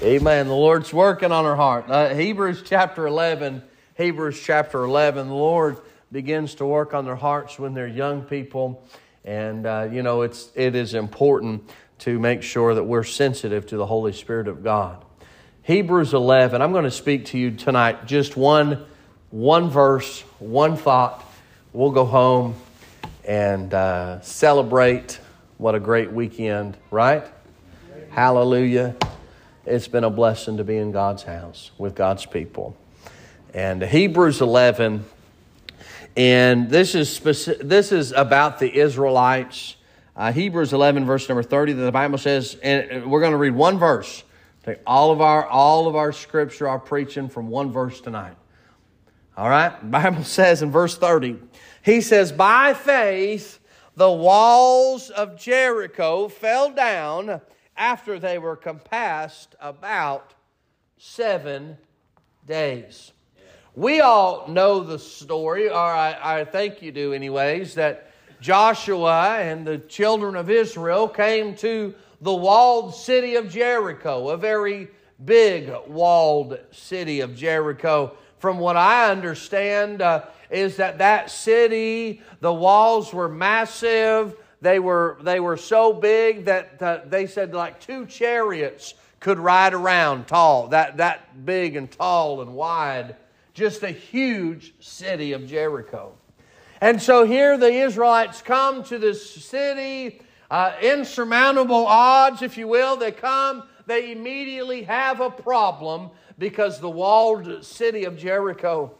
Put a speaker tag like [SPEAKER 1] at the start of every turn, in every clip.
[SPEAKER 1] Amen. The Lord's working on our heart. Uh, Hebrews chapter 11. Hebrews chapter 11. The Lord begins to work on their hearts when they're young people. And, uh, you know, it's, it is important to make sure that we're sensitive to the Holy Spirit of God. Hebrews 11. I'm going to speak to you tonight just one, one verse, one thought. We'll go home and uh, celebrate what a great weekend, right? Hallelujah. It's been a blessing to be in God's house with God's people. And Hebrews 11, and this is, specific, this is about the Israelites. Uh, Hebrews 11, verse number 30, the Bible says, and we're going to read one verse. Take all of our all of our scripture, our preaching from one verse tonight. All right? The Bible says in verse 30, he says, By faith the walls of Jericho fell down after they were compassed about seven days. We all know the story, or I, I think you do, anyways, that Joshua and the children of Israel came to the walled city of Jericho, a very big walled city of Jericho. From what I understand, uh, is that that city, the walls were massive. They were, they were so big that uh, they said like two chariots could ride around tall, that, that big and tall and wide. Just a huge city of Jericho. And so here the Israelites come to this city, uh, insurmountable odds, if you will. They come, they immediately have a problem because the walled city of Jericho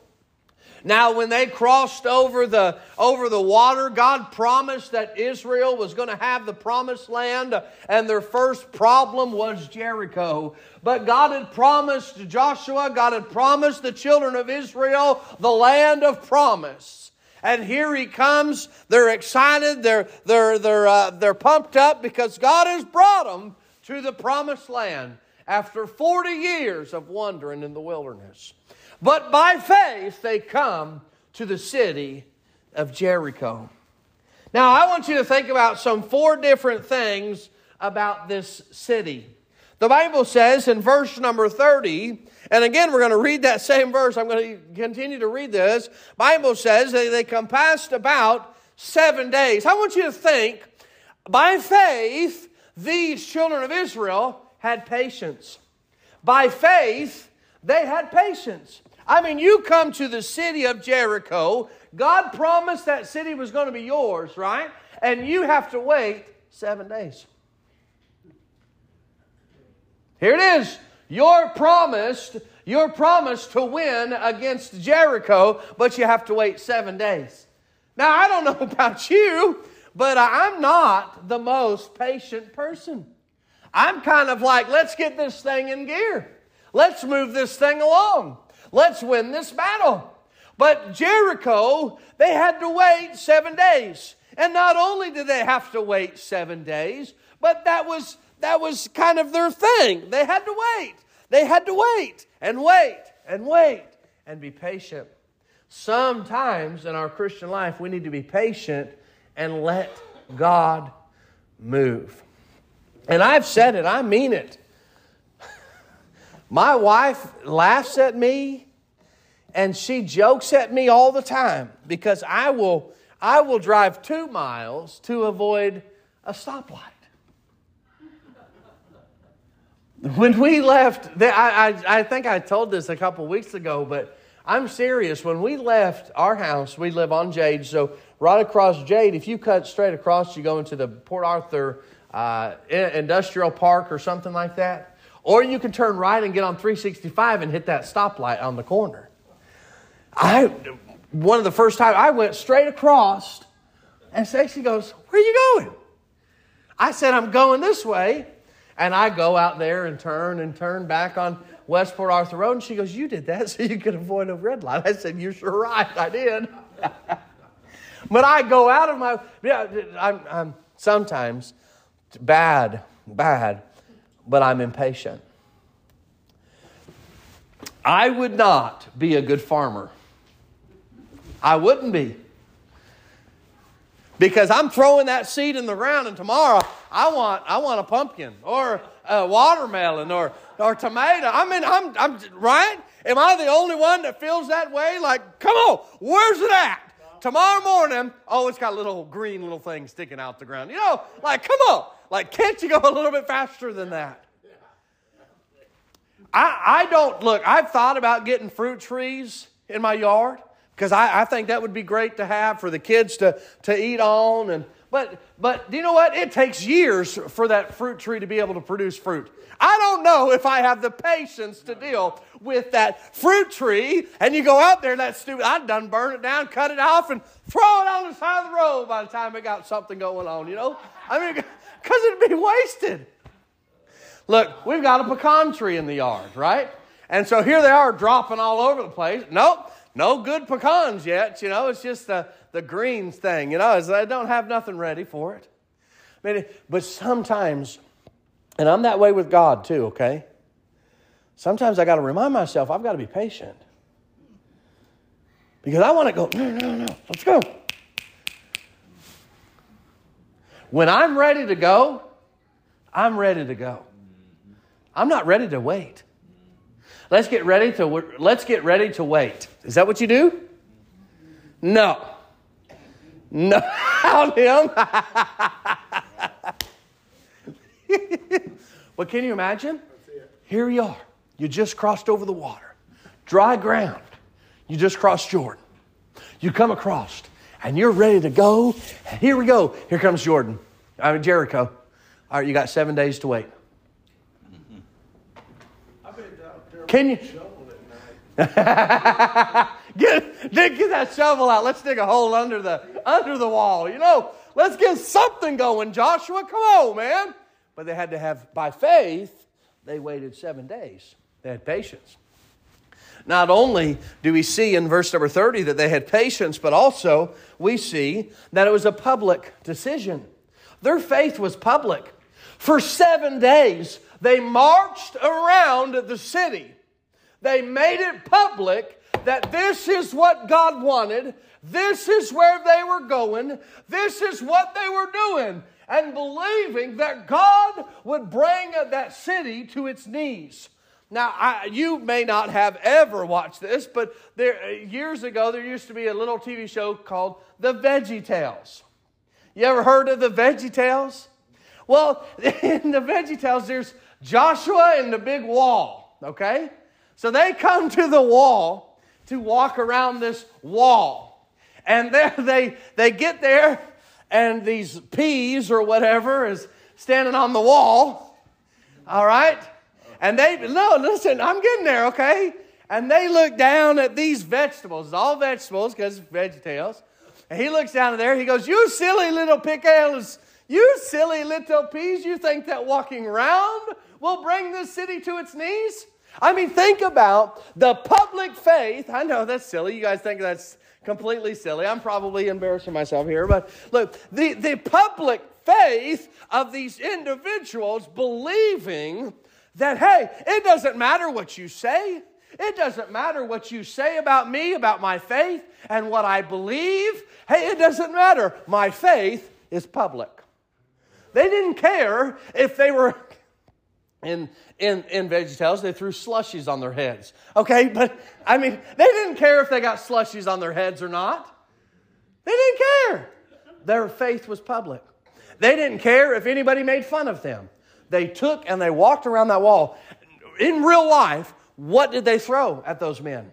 [SPEAKER 1] now, when they crossed over the, over the water, God promised that Israel was going to have the promised land, and their first problem was Jericho. But God had promised Joshua, God had promised the children of Israel the land of promise. And here he comes. They're excited. They're, they're, they're, uh, they're pumped up because God has brought them to the promised land after 40 years of wandering in the wilderness. But by faith they come to the city of Jericho. Now, I want you to think about some four different things about this city. The Bible says in verse number 30, and again, we're going to read that same verse. I'm going to continue to read this. Bible says that they compassed about seven days. I want you to think, by faith, these children of Israel had patience. By faith, they had patience. I mean, you come to the city of Jericho. God promised that city was going to be yours, right? And you have to wait seven days. Here it is. You're promised, you're promised to win against Jericho, but you have to wait seven days. Now, I don't know about you, but I'm not the most patient person. I'm kind of like, let's get this thing in gear. Let's move this thing along. Let's win this battle. But Jericho, they had to wait seven days. And not only did they have to wait seven days, but that was, that was kind of their thing. They had to wait. They had to wait and wait and wait and be patient. Sometimes in our Christian life, we need to be patient and let God move. And I've said it, I mean it. My wife laughs at me and she jokes at me all the time because I will, I will drive two miles to avoid a stoplight. When we left, I, I, I think I told this a couple weeks ago, but I'm serious. When we left our house, we live on Jade, so right across Jade, if you cut straight across, you go into the Port Arthur uh, Industrial Park or something like that. Or you can turn right and get on 365 and hit that stoplight on the corner. I, one of the first times, I went straight across, and Stacy goes, Where are you going? I said, I'm going this way. And I go out there and turn and turn back on Westport Arthur Road. And she goes, You did that so you could avoid a red light. I said, You're sure right. I did. but I go out of my, yeah, I'm, I'm sometimes bad, bad but I'm impatient. I would not be a good farmer. I wouldn't be. because I'm throwing that seed in the ground, and tomorrow I want I want a pumpkin or a watermelon or or tomato. I mean, I'm I'm right. Am I the only one that feels that way? Like, come on, where's it at? Tomorrow morning, oh, it's got little green little things sticking out the ground. You know, like, come on, like, can't you go a little bit faster than that? I, I don't look. I've thought about getting fruit trees in my yard because I, I think that would be great to have for the kids to, to eat on. And but but do you know what? It takes years for that fruit tree to be able to produce fruit. I don't know if I have the patience to deal with that fruit tree. And you go out there, that stupid, I'd done burn it down, cut it off, and throw it on the side of the road by the time it got something going on, you know? I mean, because it'd be wasted. Look, we've got a pecan tree in the yard, right? And so here they are dropping all over the place. Nope, no good pecans yet. You know, it's just the, the greens thing. You know, I don't have nothing ready for it. I mean, but sometimes, and I'm that way with God too, okay? Sometimes I got to remind myself I've got to be patient. Because I want to go, no, no, no, let's go. When I'm ready to go, I'm ready to go. I'm not ready to wait. Let's get ready to let's get ready to wait. Is that what you do? No. No, him. but can you imagine? Here you are. You just crossed over the water, dry ground. You just crossed Jordan. You come across, and you're ready to go. Here we go. Here comes Jordan. I mean Jericho. All right, you got seven days to wait. Can you? get, get that shovel out. Let's dig a hole under the under the wall. You know, let's get something going, Joshua. Come on, man. But they had to have by faith. They waited seven days. They had patience. Not only do we see in verse number 30 that they had patience, but also we see that it was a public decision. Their faith was public. For seven days, they marched around the city they made it public that this is what God wanted, this is where they were going, this is what they were doing, and believing that God would bring that city to its knees. Now, I, you may not have ever watched this, but there, years ago there used to be a little TV show called The Veggie Tales. You ever heard of the Veggie Tales? Well, in the Veggie Tales, there's Joshua and the big wall, okay? So they come to the wall to walk around this wall. And there they, they get there, and these peas or whatever is standing on the wall. All right? And they, no, listen, I'm getting there, okay? And they look down at these vegetables, all vegetables because it's VeggieTales. And he looks down there, he goes, You silly little pickles, you silly little peas, you think that walking around will bring this city to its knees? I mean, think about the public faith. I know that's silly. You guys think that's completely silly. I'm probably embarrassing myself here, but look, the, the public faith of these individuals believing that, hey, it doesn't matter what you say. It doesn't matter what you say about me, about my faith, and what I believe. Hey, it doesn't matter. My faith is public. They didn't care if they were in, in, in VeggieTales, they threw slushies on their heads. Okay, but I mean, they didn't care if they got slushies on their heads or not. They didn't care. Their faith was public. They didn't care if anybody made fun of them. They took and they walked around that wall. In real life, what did they throw at those men?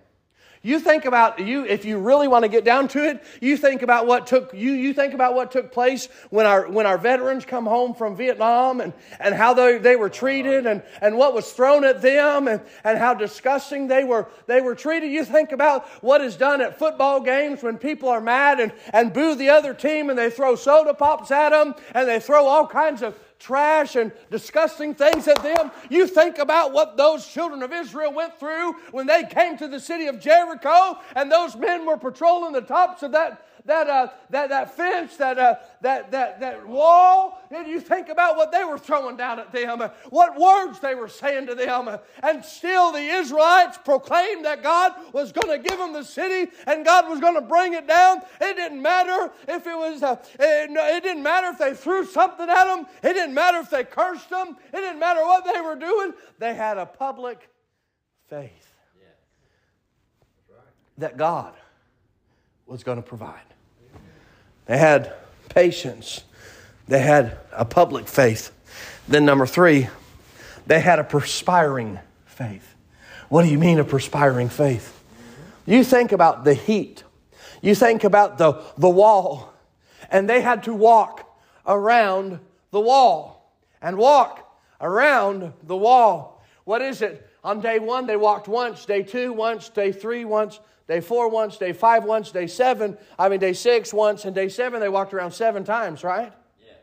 [SPEAKER 1] You think about you if you really want to get down to it, you think about what took you you think about what took place when our when our veterans come home from Vietnam and, and how they, they were treated and, and what was thrown at them and, and how disgusting they were they were treated. You think about what is done at football games when people are mad and, and boo the other team and they throw soda pops at them and they throw all kinds of trash and disgusting things at them. You think about what those children of Israel went through when they came to the city of Jericho and those men were patrolling the tops of that, that, uh, that, that fence, that, uh, that, that, that wall, and you think about what they were throwing down at them, uh, what words they were saying to them, uh, and still the Israelites proclaimed that God was going to give them the city and God was going to bring it down. It didn't matter if it was, uh, it, it didn't matter if they threw something at them, it didn't matter if they cursed them, it didn't matter what they were doing. They had a public faith that God was going to provide. They had patience. They had a public faith. Then, number three, they had a perspiring faith. What do you mean, a perspiring faith? You think about the heat, you think about the, the wall, and they had to walk around the wall and walk around the wall. What is it? On day one, they walked once, day two, once, day three, once, Day four once, day five once, day seven, I mean, day six once, and day seven they walked around seven times, right? Yeah.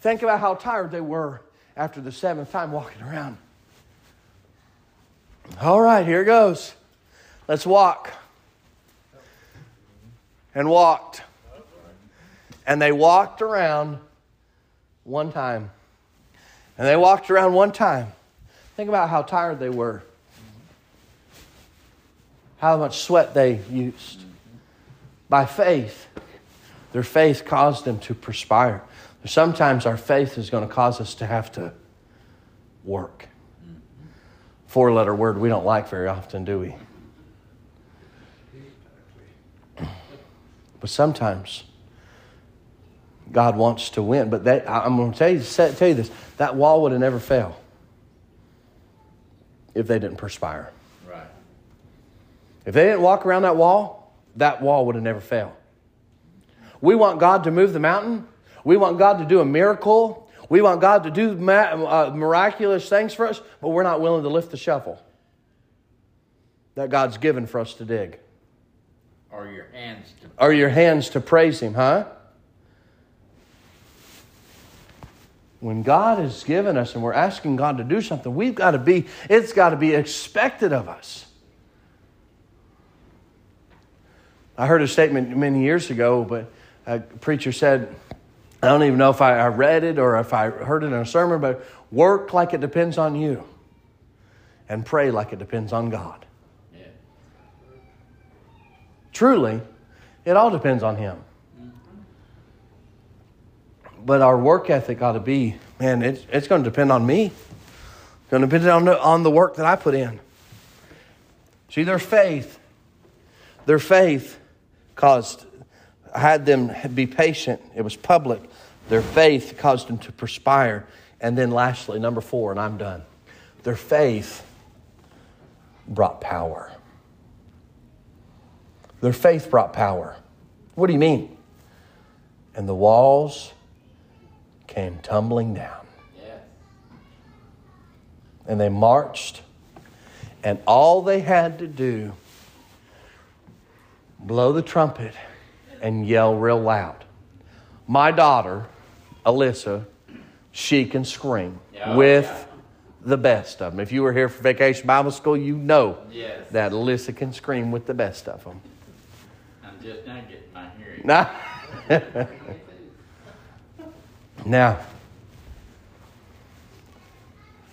[SPEAKER 1] Think about how tired they were after the seventh time walking around. All right, here goes. Let's walk. And walked. And they walked around one time. And they walked around one time. Think about how tired they were how much sweat they used. By faith, their faith caused them to perspire. Sometimes our faith is going to cause us to have to work. Four letter word we don't like very often, do we? But sometimes God wants to win. But that, I'm going to tell you, tell you this that wall would have never failed if they didn't perspire. If they didn't walk around that wall, that wall would have never failed. We want God to move the mountain. We want God to do a miracle. We want God to do uh, miraculous things for us, but we're not willing to lift the shovel that God's given for us to dig.
[SPEAKER 2] Or your hands to
[SPEAKER 1] Or your hands to praise Him, huh? When God has given us and we're asking God to do something, we've got to be, it's got to be expected of us. I heard a statement many years ago, but a preacher said, I don't even know if I, read it or if I heard it in a sermon, but work like it depends on you and pray like it depends on God. Yeah. Truly, it all depends on Him. But our work ethic ought to be, man, it's, it's going to depend on me. It's going to depend on the, on the work that I put in. See, their faith, their faith caused had them be patient. It was public. Their faith caused them to perspire. And then lastly, number four, and I'm done. Their faith brought power. Their faith brought power. What do you mean? And the walls came tumbling down. Yeah. And they marched, and all they had to do blow the trumpet and yell real loud. My daughter, Alyssa, she can scream oh, with yeah. the best of them. If you were here for Vacation Bible School, you know yes. that Alyssa can scream with the best of them.
[SPEAKER 2] I'm just not getting my hearing. Now,
[SPEAKER 1] now,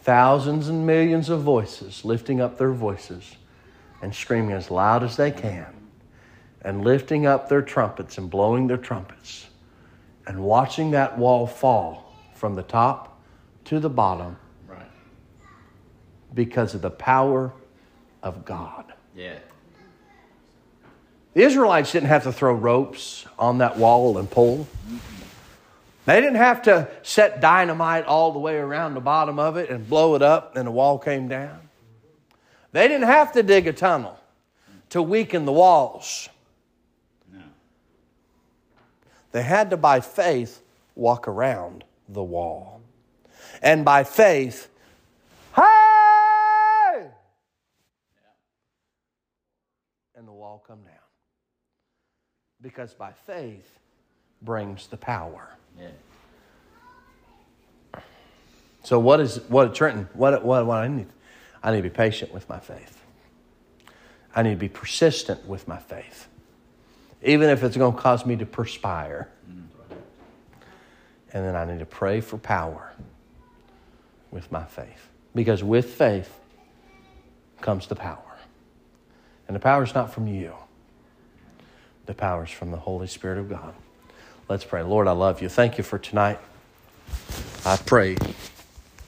[SPEAKER 1] thousands and millions of voices lifting up their voices and screaming as loud as they can and lifting up their trumpets and blowing their trumpets and watching that wall fall from the top to the bottom right. because of the power of God.
[SPEAKER 2] Yeah.
[SPEAKER 1] The Israelites didn't have to throw ropes on that wall and pull. They didn't have to set dynamite all the way around the bottom of it and blow it up and the wall came down. They didn't have to dig a tunnel to weaken the walls. They had to, by faith, walk around the wall. And by faith, hey! And the wall come down. Because by faith brings the power. Yeah. So what is what Trenton? What what what I need? I need to be patient with my faith. I need to be persistent with my faith. Even if it's going to cause me to perspire. And then I need to pray for power with my faith. Because with faith comes the power. And the power is not from you, the power is from the Holy Spirit of God. Let's pray. Lord, I love you. Thank you for tonight. I pray